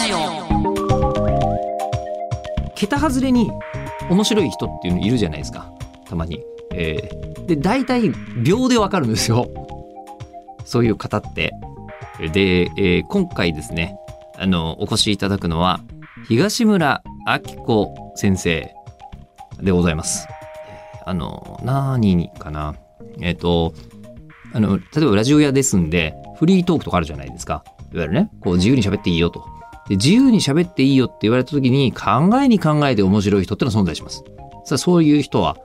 ジオ桁外れに面白い人っていうのいるじゃないですかたまに。えーで大体秒でわかるんですよそういう方って。で、えー今回ですねあのお越しいただくのは東村明子先生でございます。あの何かなえっ、とあの例えばラジオ屋ですんでフリートークとかあるじゃないですかいわゆるねこう自由に喋っていいよと。で自由に喋っていいよって言われた時に考えに考えて面白い人ってのは存在します。さあそういう人は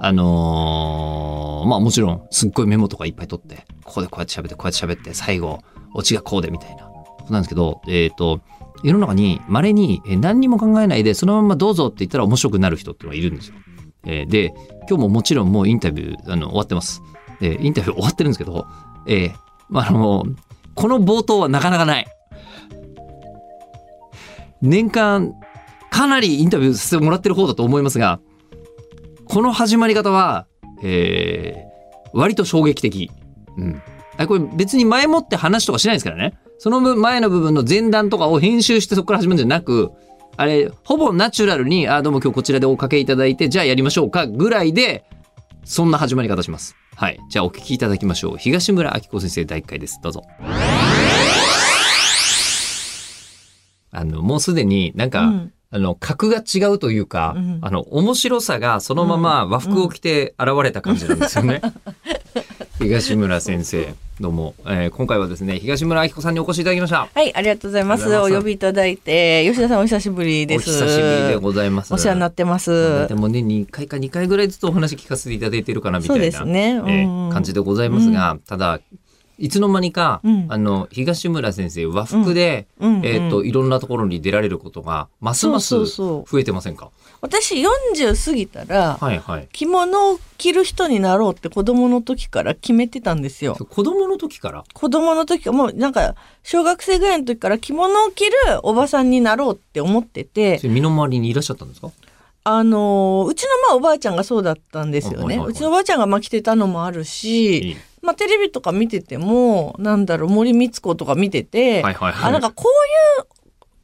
あのーまあもちろんすっごいメモとかいっぱい取ってここでこうやって喋ってこうやって喋って最後オチがこうでみたいなことなんですけどえっ、と世の中に稀に何にも考えないでそのままどうぞって言ったら面白くなる人っていうのがいるんですよ。えーで今日ももちろんもうインタビューあの終わってます。でインタビュー終わってるんですけど、えーまあ、あのこの冒頭はなかなかない。年間かなりインタビューさせてもらってる方だと思いますがこの始まり方は、えー割と衝撃的。うん。あこれ別に前もって話とかしないですからね。その前の部分の前段とかを編集してそこから始まるんじゃなく、あれ、ほぼナチュラルに、あ、どうも今日こちらでおかけいただいて、じゃあやりましょうかぐらいで、そんな始まり方します。はい。じゃあお聞きいただきましょう。東村明子先生第1回です。どうぞ。あの、もうすでになんか、うんあの、格が違うというか、うんあの、面白さがそのまま和服を着て現れた感じなんですよね。東村先生、どうも、えー今回はですね、東村明子さんにお越しいただきました。はい、ありがとうございます。お呼びいただいて、吉田さんお久しぶりです。お久しぶりでございます。お世話になってます。でもね、2回か2回ぐらいずつお話聞かせていただいてるかなみたいな、ねうんえー感じでございますが、ただ、いつの間にか、うん。あの、東村先生、和服で、うん。うんえっ、と、いろんなところに出られることが、ますます増えてませんか？私40過ぎたら、はいはい。着物を着る人になろうって子供の時から決めてたんですよ。子供の時から？子供の時もうなんか小学生ぐらいの時から着物を着るおばさんになろうって思ってて。身の回りにいらっしゃったんですか？あのーうちのまあおばあちゃんがそうだったんですよね。はいはいはい。うちのおばあちゃんがまあ着てたのもあるいしい、まあテレビとか見ててもなんだろう森光子とか見てて、はいはいはい。あなんかこういう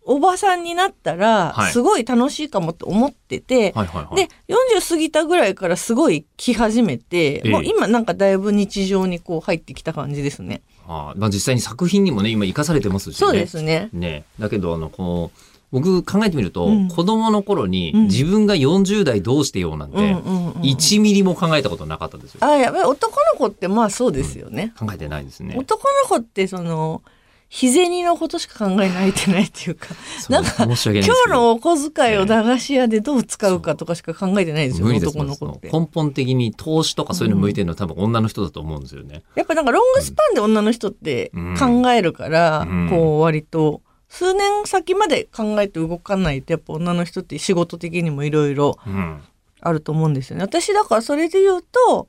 おばさんになったらはいすごい楽しいかもって思ってて、はいはいはい。で40過ぎたぐらいからすごい着始めて、ええもう今なんかだいぶ日常にこう入ってきた感じですね。あーまあ、実際に作品にもね、今生かされてますしね。そうですね。ね、だけどあのこう僕考えてみると、うん子供の頃にうん自分が40代どうしてようなんて、うんうんうんうん1ミリも考えたことなかったですよ。あやばい男の子ってまあそうですよね。考えてないですね。男の子ってその日銭のことしか考えないてないっていうか なんか今日のお小遣いを駄菓子屋でどう使うかとかしか考えてないですよ男の子って。根本的に投資とかそういうの向いてるのは多分女の人だと思うんですよね。やっぱなんかロングスパンで女の人って考えるから、うんこう割と数年先まで考えて動かないとやっぱ女の人って仕事的にもいろいろうん。あると思うんですよね。私だからそれで言うと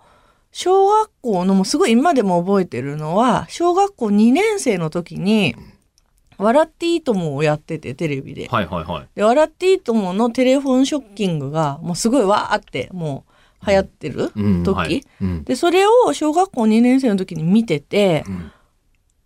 小学校のもうすごい今でも覚えてるのは小学校2年生の時に「笑っていいとも」をやっててテレビで。はいはいはい。で「笑っていいとも」のテレフォンショッキングがもうすごいわーってもう流行ってるうん、時、はいうんでそれを小学校2年生の時に見てて、うん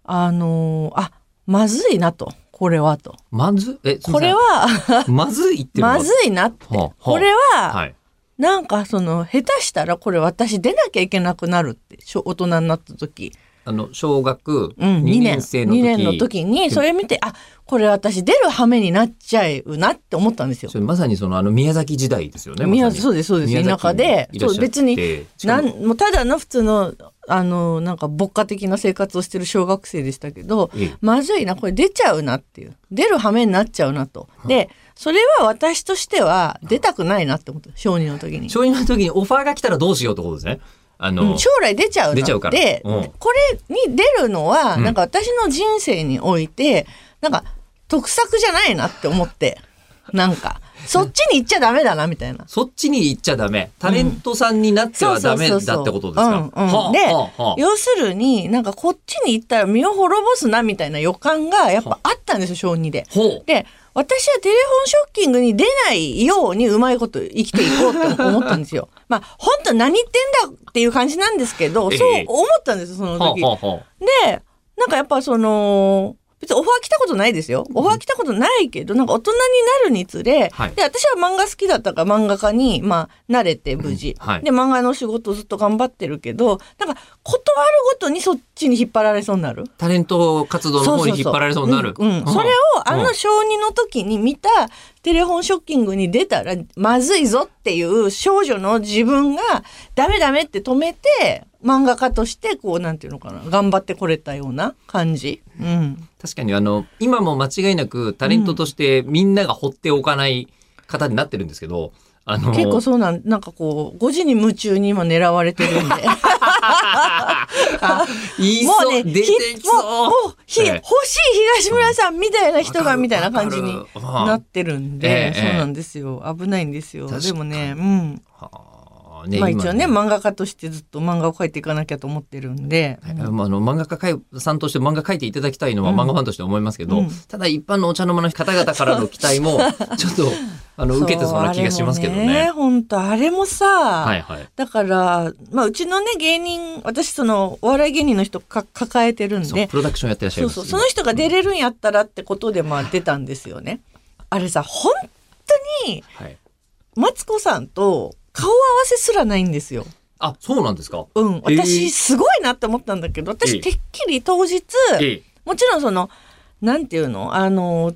あのーあまずいなとこれはと。まず？えこれは まずいってまずいなって、はあはあこれは、はい。なんかその下手したらこれ私出なきゃいけなくなるって大人になった時、あの小学うん、2 2年年生の時,、2年の時にそれ見てあこれ私出る羽目になっちゃうなって思ったんですよ。そ。れまさにそのあの宮崎時代ですよね。宮まそうですそうです。田舎でそう別になんもうただの普通のあのなんか牧歌的な生活をしてる小学生でしたけどええ。まずいなこれ出ちゃうなっていう。出る羽目になっちゃうなと。でそれは私としては出たくないなって思った。小児の時に。小児の時にオファーが来たらどうしようってことですね。あの、うん将来出ちゃうな出ちゃうから。で、うん。これに出るのは、うんなんか私の人生においてなんか得策じゃないなって思って。なんか そっちに行っちゃダメだなみたいな。そっちに行っちゃダメ。タレントさんになってはダメだってことですか？で要するになんかこっちに行ったら身を滅ぼすなみたいな予感がやっぱあったんですよ小児で。で私はテレフォンショッキングに出ないようにうまいこと生きていこうって思ったんですよ。まあ本当何言ってんだっていう感じなんですけど、ええそう思ったんですよそのはあ時。でなんかやっぱその別別にオファー来たことないですよ。オファー来たことないけど、なんか大人になるにつれ、はい。で、私は漫画好きだったから漫画家に、まあ、慣れて無事、うん。はい。で、漫画の仕事ずっと頑張ってるけど、なんか、断るごとにそっちに引っ張られそうになる？タレント活動の方に引っ張られそうになる。うん。うん。それをあの小2の時に見たテレフォンショッキングに出たらまずいぞっていう少女の自分がダメダメって止めて漫画家としてこうなんていうのかな頑張ってこれたような感じ。うん。確かにあの、今も間違いなくタレントとしてみんなが放っておかない方になってるんですけど、あの、結構そうなん、なんかこう、5時に夢中に今狙われてるんで。いもそうう、ね、出てきひもう。もうひええ欲しい東村さんみたいな人がみたいな感じになってるんえで、えそうなんですよ。危ないんですよ。でもね、うん。はあねまあ一応ね、今漫画家としてずっと漫画を描いていかなきゃと思ってるんで。はいまあ、あの漫画家さんとして漫画描いていただきたいのはうん漫画ファンとして思いますけど、うんただ一般のお茶の間の方々からの期待も ちょっとあの受けてそうな気がしますけどね。本当あれもさ、はいはい。だから、まあうちのね、芸人、私その、お笑い芸人の人か抱えてるんで、プロダクションやってらっしゃいます。そうそう、その人が出れるんやったらってことでまあ出たんですよね。あれさ、本当に、はい。マツコさんと顔合わせすらないんですよ。あ、そうなんですか？うん。私、すごいなって思ったんだけど、ええ私、てっきり当日、ええ。もちろんその、なんていうの？あの、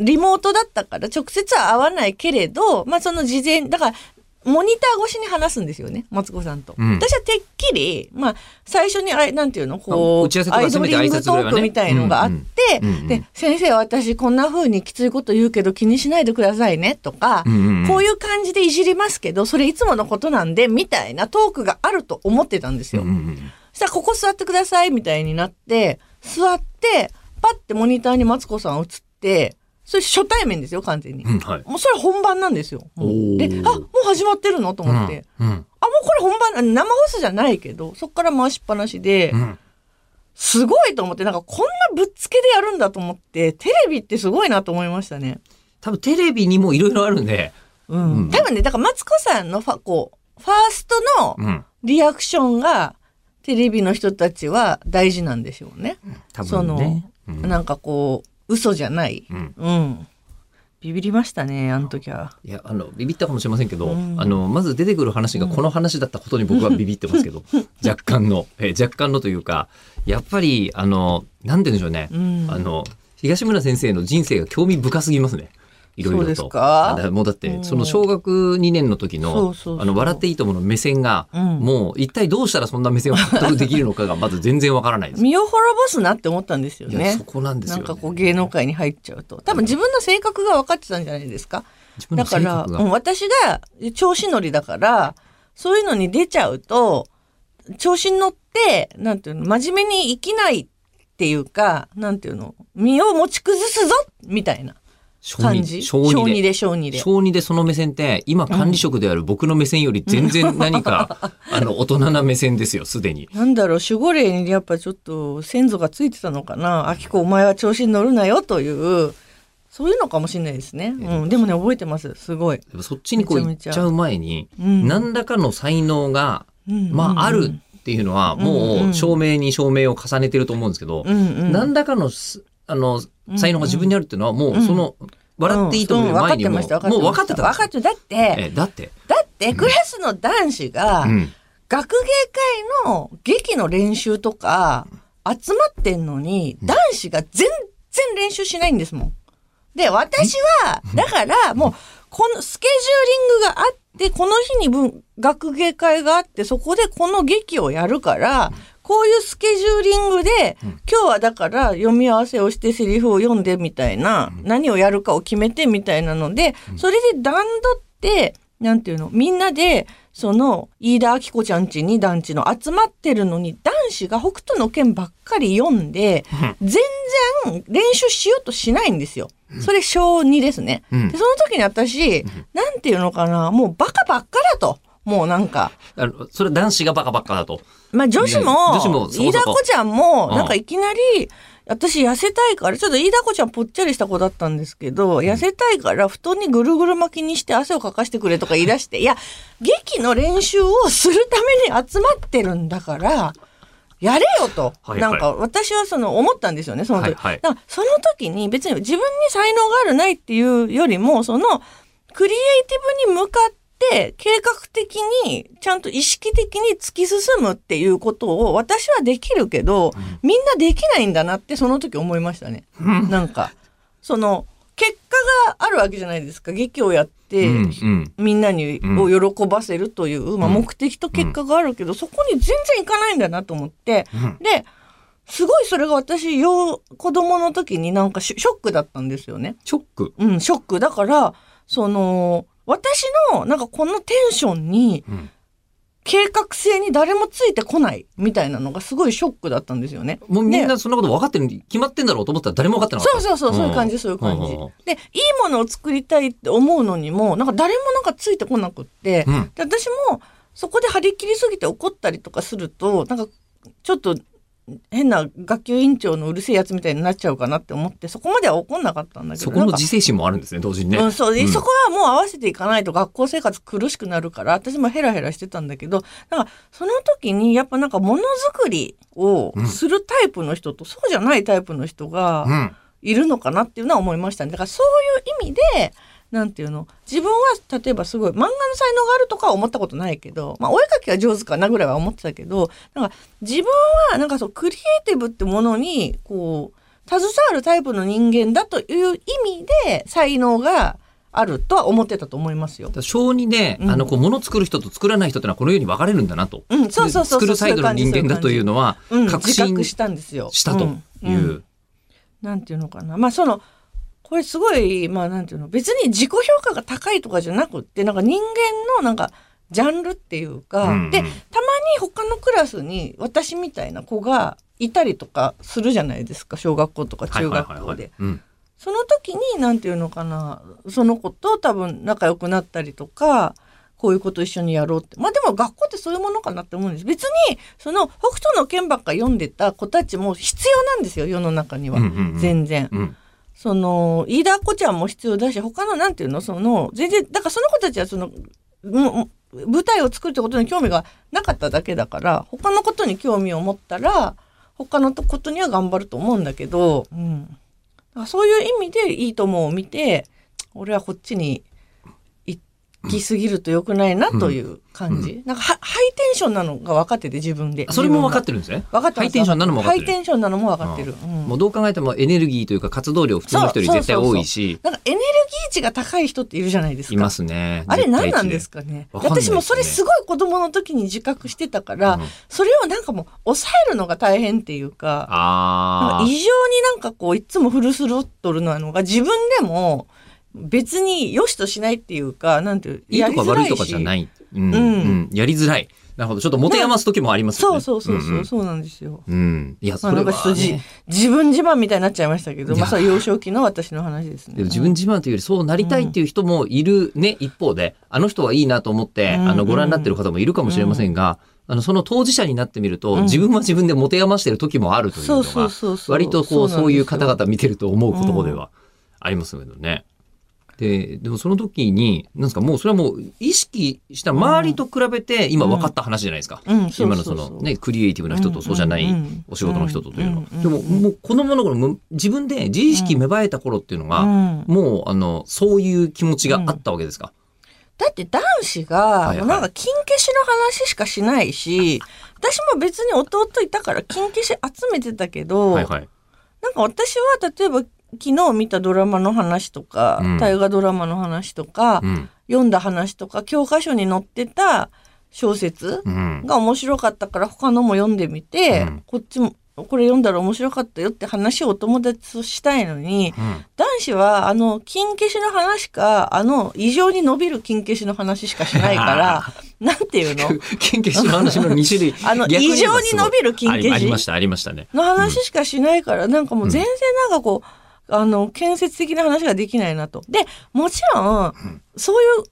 リモートだったから直接は会わないけれど、まあその事前、だから、モニター越しに話すんですよね、マツコさんと。うん私はてっきり、まあ、最初にあれ、なんていうのこう、アイドリングトークみたいのがあって、うんうんで、先生、私こんな風にきついこと言うけど気にしないでくださいね、とか、うんうんうんこういう感じでいじりますけど、それいつものことなんで、みたいなトークがあると思ってたんですよ。うんうんうんそしたら、ここ座ってください、みたいになって、座って、パッてモニターにマツコさん映って、それ初対面ですよ、完全に。うんはい。もうそれ本番なんですよ。で、あ、もう始まってるの？と思って。うん。うんあ、もうこれ本番、生放送じゃないけど、そっから回しっぱなしで、うんすごいと思って、なんかこんなぶっつけでやるんだと思って、テレビってすごいなと思いましたね。多分テレビにもいろいろあるんで、うん。うん多分ね、だからマツコさんのファ、こう、ファーストのうん。リアクションが、テレビの人たちは大事なんでしょうね。多その、分ね。うんなんかこう、嘘じゃない。うんうん。ビビりましたね、あの時は。いや、あの、ビビったかもしれませんけど、うんあの、まず出てくる話がこの話だったことに僕はビビってますけど、若干の、えー若干のというか、やっぱり、あの、なんて言うんでしょうね。うん。あの、東村先生の人生が興味深すぎますね。いろいろと。だもうだって、うんその小学2年の時の、あの、笑っていいともの目線が、うんもう一体どうしたらそんな目線を獲得できるのかがまず全然わからないです。身を滅ぼすなって思ったんですよねそ。こなんですよ、ね。なんかこう芸能界に入っちゃうと。多分自分の性格が分かってたんじゃないですか？だから、私が調子乗りだから、そういうのに出ちゃうと、調子に乗って、なんていうの、真面目に生きないっていうか、なんていうの、身を持ち崩すぞみたいな小感じ？小二で。小二で、小二で。小2でその目線って、今管理職である僕の目線より全然何か、あの、大人な目線ですよ、すでに。なんだろう、守護霊にやっぱちょっと先祖がついてたのかな？あきこお前は調子に乗るなよという、そういうのかもしれないですね。うん。でもね、覚えてます。すごい。そっちにこう行っちゃう前に、うん何らかの才能が、うんまあ、あるっていうのは、もうん証明に証明を重ねてると思うんですけど、うんうん。何らかのす、あの、才能が自分にあるっていうのは、もう、その、笑っていいと思ううん前にも、もう分かってた分かってだって、えだって、だってクラスの男子が、うん。学芸会の劇の練習とか集まってんのに、男子が全然練習しないんですもん。で、私は、だからもう、このスケジューリングがあって、この日に分学芸会があって、そこでこの劇をやるから、こういうスケジューリングで、今日はだから読み合わせをしてセリフを読んでみたいな、何をやるかを決めてみたいなので、それで段取って、なんていうの、みんなで、その、飯田明子ちゃんちに団地の集まってるのに、男子が北斗の拳ばっかり読んで、全然練習しようとしないんですよ。それ小2ですね。うん。で、その時に私、なんていうのかな、もうバカばっかだと。もうなんか、あのそれは男子がバカばっかだと。まあ女子も、女子もそこそこ飯田子ちゃんも、うんなんかいきなり、私痩せたいから、ちょっと飯田子ちゃんぽっちゃりした子だったんですけど、痩せたいから布団にぐるぐる巻きにして汗をかかしてくれとか言い出して、いや、劇の練習をするために集まってるんだから、やれよと、はいはい。なんか私はその思ったんですよね、その時。はいはい。だからその時に別に自分に才能があるないっていうよりも、そのクリエイティブに向かって計画的にちゃんと意識的に突き進むっていうことを私はできるけど、みんなできないんだなってその時思いましたね。なんか、その結果があるわけじゃないですか。劇をやって、うんうんみんなにうんを喜ばせるという、まあ、うん目的と結果があるけど、そこに全然いかないんだなと思って、うんで、すごいそれが私、よ子供の時になんかショショックだったんですよね。ショック？うん、ショック。だから、その、私のなんかこのテンションに、うん計画性に誰もついてこないみたいなのがすごいショックだったんですよね。もうみんでなそんなこと分かってるに決まってんだろうと思ったら誰も分かってなかった。そうそうそう、そういう感じ、んそういう感じ。で、いいものを作りたいって思うのにも、なんか誰もなんかついてこなくって、うんで私もそこで張り切りすぎて怒ったりとかすると、なんかちょっと変な学級委員長のうるせえやつみたいになっちゃうかなって思って、そこまでは怒んなかったんだけど。そこの自制心もあるんですね、同時にね。うん、そう、うんそこはもう合わせていかないと学校生活苦しくなるから、私もヘラヘラしてたんだけど、なんかその時にやっぱなんかものづくりをするタイプの人と、そうじゃないタイプの人がうん。いるのかなっていうのは思いましたね。だからそういう意味で、なんていうの？自分は例えばすごい漫画の才能があるとかは思ったことないけど、まあ、お絵描きが上手かなぐらいは思ってたけどなんか自分はなんかそうクリエイティブってものにこう携わるタイプの人間だという意味で才能があるとは思ってたと思いますよ小児で、うんあの、こう、物作る人と作らない人ってのはこのように分かれるんだなと。うん、そうそうそう作るサイドの人間だというのは、うん、確信したんですよ。したとうんいう。うんなんていうのかな。まあその、これすごい、まあなんていうの、別に自己評価が高いとかじゃなくって、なんか人間のなんか、ジャンルっていうか、うんうんで、たまに他のクラスに私みたいな子がいたりとかするじゃないですか、小学校とか中学校でその時に、なんていうのかな、その子と多分仲良くなったりとか、こういうこと一緒にやろうって。まあでも学校ってそういうものかなって思うんです。別に、その北斗の剣ばっか読んでた子たちも必要なんですよ、世の中には。全然。うんその、飯田子ちゃんも必要だし、他のなんていうの、その、全然、だからその子たちはその、もう舞台を作るってことに興味がなかっただけだから、他のことに興味を持ったら、他のことには頑張ると思うんだけど、うん。だからそういう意味でいいともを見て、俺はこっちに行きすぎると良くないなという感じ。なんかハハイテンションなのが分かってて自分で。それも分かっってるんですね。分かってハイテンションなのも分かってる。ハイテンションなのも分かってる。うん。もうどう考えてもエネルギーというか活動量普通の人より絶対多いし、なんかエネルギー値が高い人っているじゃないですか。いますね。あれ何なんで絶すかね。私もそれすごい子供の時に自覚してたから、うん。それをなんかもう抑えるのが大変っていうか、あ異常になんかこういつもフルスロットルなのが自分でも別に良しとしないっていうか、なんていう、いいとか悪いとかじゃい。ない。うん。うんうんやりづらい。なるほど。ちょっと持て余す時もありますよね。そうそうそうそう、んそうなんですよ。うん。うんいや、それはかちょっとじね、自分自慢みたいになっちゃいましたけど、まあそれは幼少期の私の話ですね。自分自慢というよりそうなりたいっていう人もいるね、一方で、あの人はいいなと思って、うんあの、ご覧になってる方もいるかもしれませんが、あの、その当事者になってみると、うん自分は自分で持て余してる時もあるというのが。割とこう、そういう方々。々見てると思う言葉ではありますけどね。で、でもその時に、なんですか、もうそれはもう意識した周りと比べて今分かった話じゃないですか。今のそのね、クリエイティブな人とそうじゃないお仕事の人とというのでも、もう子供の頃、む自分で自意識芽生えた頃っていうのが、うん。もう、あの、そういう気持ちがあったわけですか？だって男子はいが、なんか金消しの話しかしないし、私も別に弟いたから金消し集めてたけど、はいはい。なんか私は例えば昨日見たドラマの話とか、うん大河ドラマの話とか、うん。読んだ話とか、教科書に載ってた小説うん。が面白かったから他のも読んでみて、うんこっちも、これ読んだら面白かったよって話をお友達としたいのに、うん男子はあの金消しの話かあの異常に伸びる金消しの話しかしないから なんていうの？金消しの話の2種類。あの異常に伸びる金消しありありました、ありましたね。の話しかしないから、なんかもう全然なんかこう、あの建設的な話ができないなと。でもちろん、そういう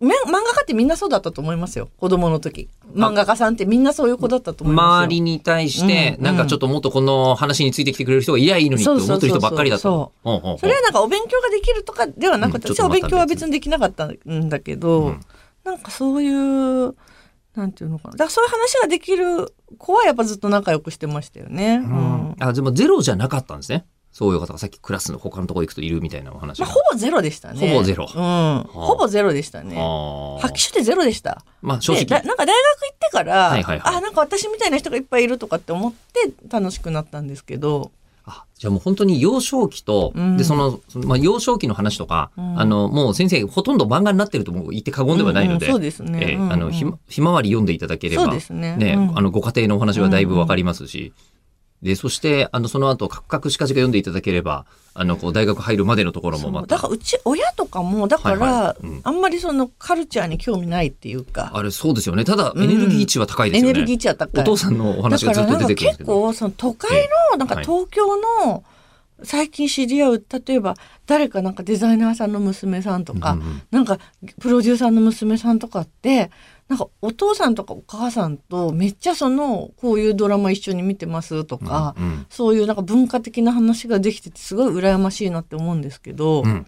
め漫画家ってみんなそうだったと思いますよ。子供の時。漫画家さんってみんなそういう子だったと思いますよ。周りに対して、うん。なんかちょっともっとこの話についてきてくれる人がいりゃいいのにって思ってる人ばっかりだと。それはなんかお勉強ができるとかではなくて、私はお勉強は別にできなかったんだけど、うん。なんかそういうなんていうのかな。だからそういう話ができる子はやっぱずっと仲良くしてましたよね。うん。あでもゼロじゃなかったんですねそういう方がさっきクラスの他のとこ行くといるみたいなお話まあ、が、ほぼゼロでしたね。ほぼゼロうん。ほぼゼロでしたね。あー拍手でゼロでした。まあ正直なんか大学行ってから、はいはいはいあなんか私みたいな人がいっぱいいるとかって思って楽しくなったんですけど、あじゃあもう本当に幼少期と、うんでその、そのまあ、幼少期の話とか、うんあのもう先生ほとんど漫画になってるとも言って過言ではないので、うんうんそうですね。ええうんうんあのひまひまわり読んでいただければそうですね。ね、うんあのご家庭のお話はだいぶわかりますし、でそしてあのその後カクカクしかじか読んでいただければあのこう大学入るまでのところもまた。だからうち親とかもだから、はいはい。うん。あんまりそのカルチャーに興味ないっていうか、あれそうですよね。ただエネルギー値は高いですよね、エネルギー値は高い。お父さんのおだ話がずっと出てくるんですけど結構その都会のなんかはい。東京の最近知り合う例えば誰かなんかデザイナーさんの娘さんとか、うんうん。なんかプロデューサーの娘さんとかってなんかお父さんとかお母さんとめっちゃそのこういうドラマ一緒に見てますとか、うんうん。そういうなんか文化的な話ができててすごい羨ましいなって思うんですけど、うん。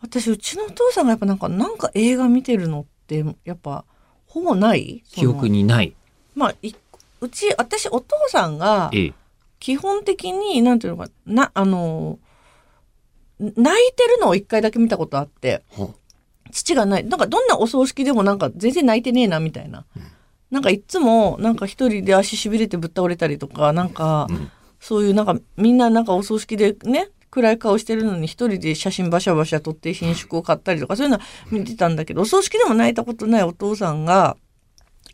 私うちのお父さんがやっぱなんかなんか映画見てるのってやっぱほぼない？記憶ににない、まあいうち私お父さんがええ。基本的になんていうのかなあの泣いてるのを一回だけ見たことあってほ父がないなんかどんなお葬式でもなんか全然泣いてねえなみたいな、なんかいっつもなんか一人で足しびれてぶっ倒れたりとかなんか、うん。そういうなんかみんななんかお葬式でね暗い顔してるのに一人で写真バシャバシャ撮って品種を買ったりとかそういうのは見てたんだけどお葬式でも泣いたことないお父さんが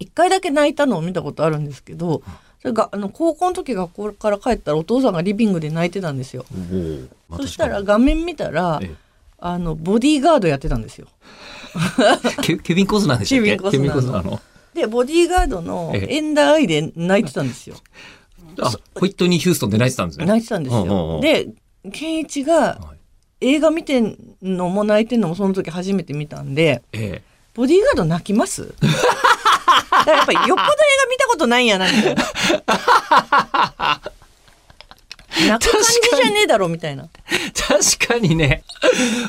一回だけ泣いたのを見たことあるんですけどそれがあの高校の時学校から帰ったらお父さんがリビングで泣いてたんですよ。そしたら確画面見たら、えあのボディーガードやってたんですよ。ケケビン・コスナーでしたっけ？ケビンコスナーの。でボディーガードのええ。エンダーアイで泣いてたんですよ。あホイットニー・ヒューストンで泣いてたんですね。泣いてたんですうんうんうん。よで健一がはい。映画見てんのも泣いてんのもその時初めて見たんでえボディーガード泣きます？だからやっぱりよっぽど映画見たことないんやなみたいな。泣く感じじゃねえだろみたいな。え確かにね。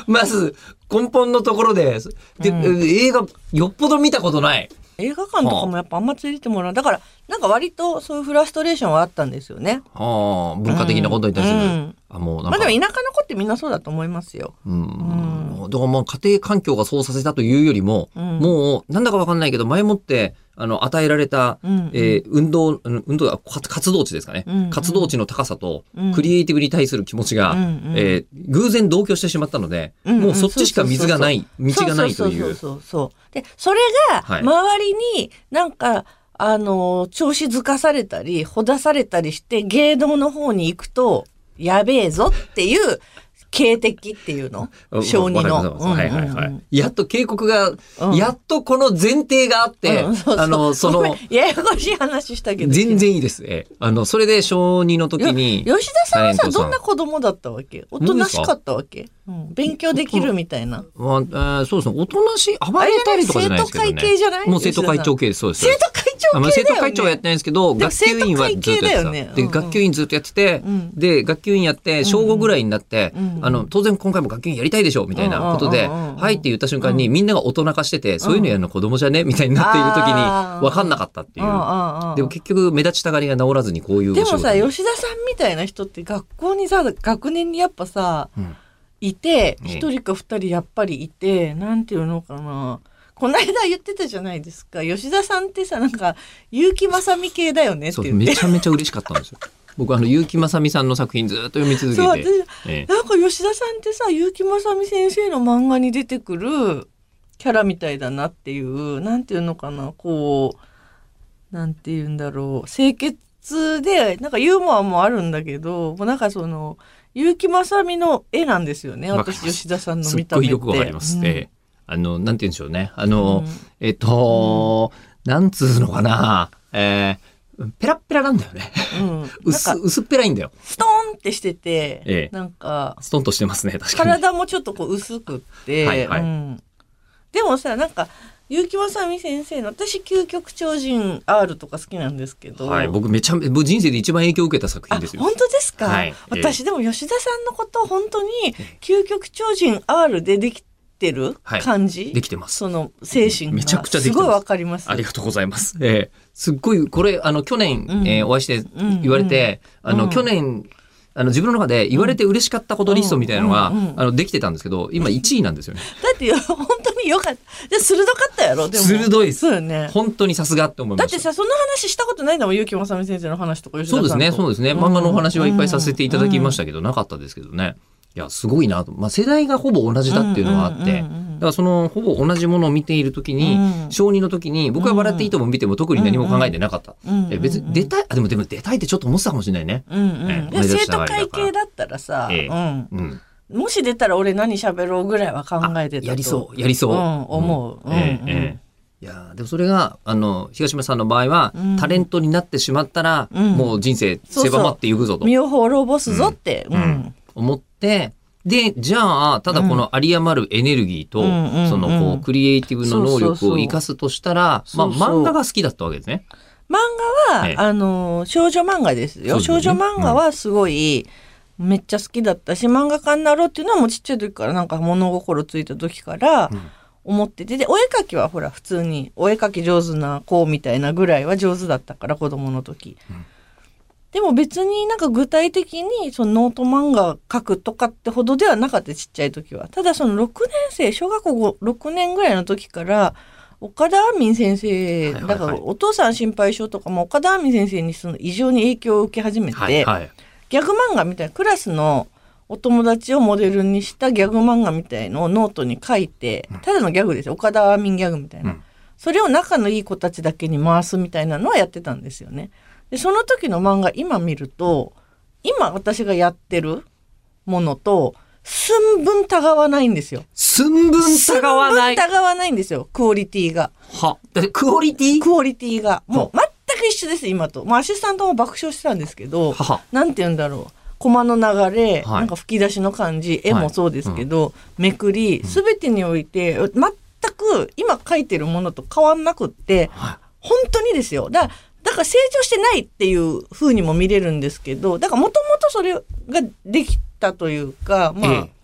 まず根本のところでで、うん。映画よっぽど見たことない。映画館とかもやっぱあんまついてもらう。だからなんか割とそういうフラストレーションはあったんですよね。はあ文化的なことに対する、うん。あもうまあでも田舎の子ってみんなそうだと思いますよ。うん。だからまあ家庭環境がそうさせたというよりも、うん。もうなんだかわかんないけど前もってあの与えられた、うんえー運動うん運動活動値ですかね、うん活動値の高さと、うんクリエイティブに対する気持ちが、うんうん。えー偶然同居してしまったので、うんうん。もうそっちしか水がない道がないといそうそうそうそう。でそれがはい。周りになんか、あの調子づかされたりほだされたりして芸能の方に行くとやべえぞっていう警笛っていうの？う小児の。やっと警告が、うん。やっとこの前提があって、うんそうそう。あのその ややこしい話したけど全然いいです。ええ。あのそれで小2の時によ吉田さんはさどんな子供だったわけ？おとなしかったわけ、うん、勉強できるみたいな。まあ、えーそうですね。おとなしい、暴れたりとかじゃないですけどね。生徒会系じゃない？もう生徒会長系です。そうです。生徒会長あまあ生徒会長はやってないんですけど、学級委員はずっとやってた。で、うん。うん学級委員ずっとやってて、うん。で、学級委員やって、小5ぐらいになって、うん。あの、当然今回も学級委員やりたいでしょ、みたいなことで、はいって言った瞬間に、みんなが大人化してて、そういうのやるの子供じゃねみたいになっている時に、分かんなかったっていう。あでも結局、目立ちたがりが治らずにこういうでもさ吉田さんみたいな人って学校にさ学年にやっぱさうん。いてね。一人か二人やっぱりいてなんていうのかなこの間言ってたじゃないですか吉田さんってさなんか結城正美系だよねってめちゃめちゃ嬉しかったんですよ。僕、あの、結城正美さんの作品ずっと読み続けて。私ええなんか吉田さんってさ結城正美先生の漫画に出てくるキャラみたいだなっていうなんていうのかなこうなんていうんだろう清潔でなんかユーモアもあるんだけどもうなんかその結城正美の絵なんですよね私吉田さんのすっ見た目って。ごいよくわかります。うんええあの、なんて言うんでしょうね。あの、うんえっと、なんつうのかな。えー、ペラッペラなんだよね。うん、薄、か薄っぺらいんだよ。ストーンってしてて、ええなんかストンとしてますね、確かに。体もちょっとこう薄くって、はいはいうん、でもさなんか結城正美先生の私究極超人 R とか好きなんですけど、はい、僕めちゃめ、僕人生で一番影響を受けた作あ品ですよ。本当ですか、はいええ私でも吉田さんのことを本当に究極超人 R でできてるはい。感じ、できてます。その精神がめちゃくちゃです。すごいわかります。ありがとうございます。ええすっごい、これ、あの、去年、うん。えーお会いしてうん言われて、あの、うん。去年、あの、自分の中で言われて嬉しかったことリストみたいなのが、うんうんあの、できてたんですけど、今1位なんですよね。だって本当によかった。で鋭かったやろでも。鋭いです。そうよね。本当にさすがって思いました。だってさその話したことないんだもん結城まさみ先生の話とかそうですね、そうですね。漫画のお話はいっぱいさせていただきましたけど、なかったですけどね。いや、すごいなと。まあ、世代がほぼ同じだっていうのがあって、だからその、ほぼ同じものを見ているときに、うん。小児の時に、僕は笑っていいとも見ても特に何も考えてなかった。うんうんうんえ別に出たい、あ、でもでも出たいってちょっと思ってたかもしれないね。うんうん。生徒会系だったらさ、ええうん、うん。もし出たら俺何喋ろうぐらいは考えてたと。やりそう、やりそう。うん思う。ええうんうん。ええ。いやーでもそれが、あの、東村さんの場合は、うん。タレントになってしまったら、うん。もう人生狭まっていくぞと。身を滅ぼすぞって、思って、で、じゃあ、ただこの有り余るエネルギーと、うんうんうん。その、こう、クリエイティブの能力を生かすとしたら、まあ、漫画が好きだったわけですね。漫画は、ええ。あの少女漫画ですよ。すよね。少女漫画はすごい、めっちゃ好きだったし漫画家になろうっていうのはもうちっちゃい時からなんか物心ついた時からうん。思ってて。でお絵描きはほら普通にお絵描き上手な子みたいなぐらいは上手だったから子供の時、うんでも別になんか具体的にそのノート漫画描くとかってほどではなかったちっちゃい時は。ただその6年生小学校6年ぐらいの時から岡田亜美先生、だからお父さん心配性とかも岡田亜美先生にその異常に影響を受け始めて、はい、はい。ギャグ漫画みたいなクラスのお友達をモデルにしたギャグ漫画みたいのをノートに書いてただのギャグですよ。岡田亜美ギャグみたいな、うん。それを仲のいい子たちだけに回すみたいなのはやってたんですよね。でその時の漫画今見ると今私がやってるものと寸分たがわないんですよ。寸分たがわない？寸分たがわないんですよクオリティが。は。クオリティ？クオリティがもう全く一緒です今と。まあアシスタントも爆笑してたんですけどはは。なんて言うんだろうコマの流れ、はいなんか吹き出しの感じ絵もそうですけど、めくり全てにおいて全く今書いてるものと変わんなくっては本当にですよだだから成長してないっていう風にも見れるんですけどだからもともとそれができたというかまあ、ええ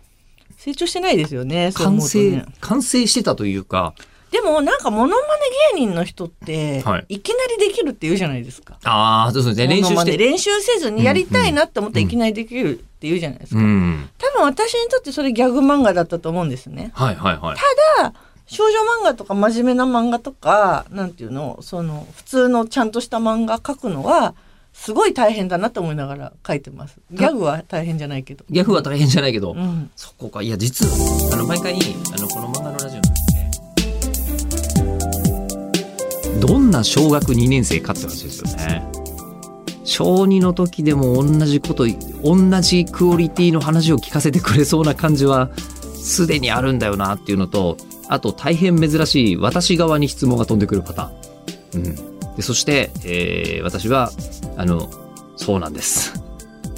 成長してないですよねそう思完うとね成、完成してたというか、でもなんかモノマネ芸人の人って、はいい、きなりできるって言うじゃないですか。ああ、そうですね。練習して。練習せずにやりたいなって思ったらいきなりできるって言うじゃないですか。うん。多分私にとってそれギャグ漫画だったと思うんですね。はいはいはい。ただ少女漫画とか真面目な漫画とかなんていうの？その普通のちゃんとした漫画描くのはすごい大変だなと思いながら描いてます。ギャグは大変じゃないけど。ギャグは大変じゃないけど、うん。そこか。いや、実は、あの、毎回、あの、この漫画のラジオのどんな小学2年生かって話ですよね。小2の時でも同じこと、同じクオリティの話を聞かせてくれそうな感じは、すでにあるんだよなっていうのと、あと大変珍しい私側に質問が飛んでくるパターン。うん。で、そして、えー私は、あの、そうなんです。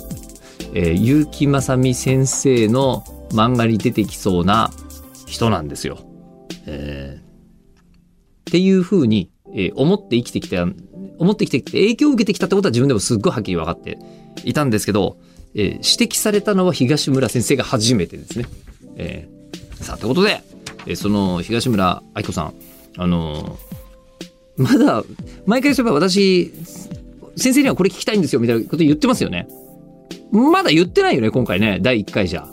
えー、結城正美先生の漫画に出てきそうな人なんですよ。えーっていうふうに、えー思って生きてきた、思ってきてきて影響を受けてきたってことは自分でもすっごいはっきり分かっていたんですけど、えー指摘されたのは東村先生が初めてですね。えーさあ、ということで、えその東村愛子さん、あのーまだ、毎回そういえば私、先生にはこれ聞きたいんですよみたいなこと言ってますよね。まだ言ってないよね、今回ね、第1回じゃ。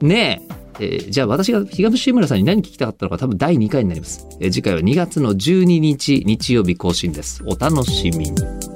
ねえ。えーじゃあ私が東村さんに何聞きたかったのか多分第2回になります。えー次回は2月の12日日曜日更新です。お楽しみに。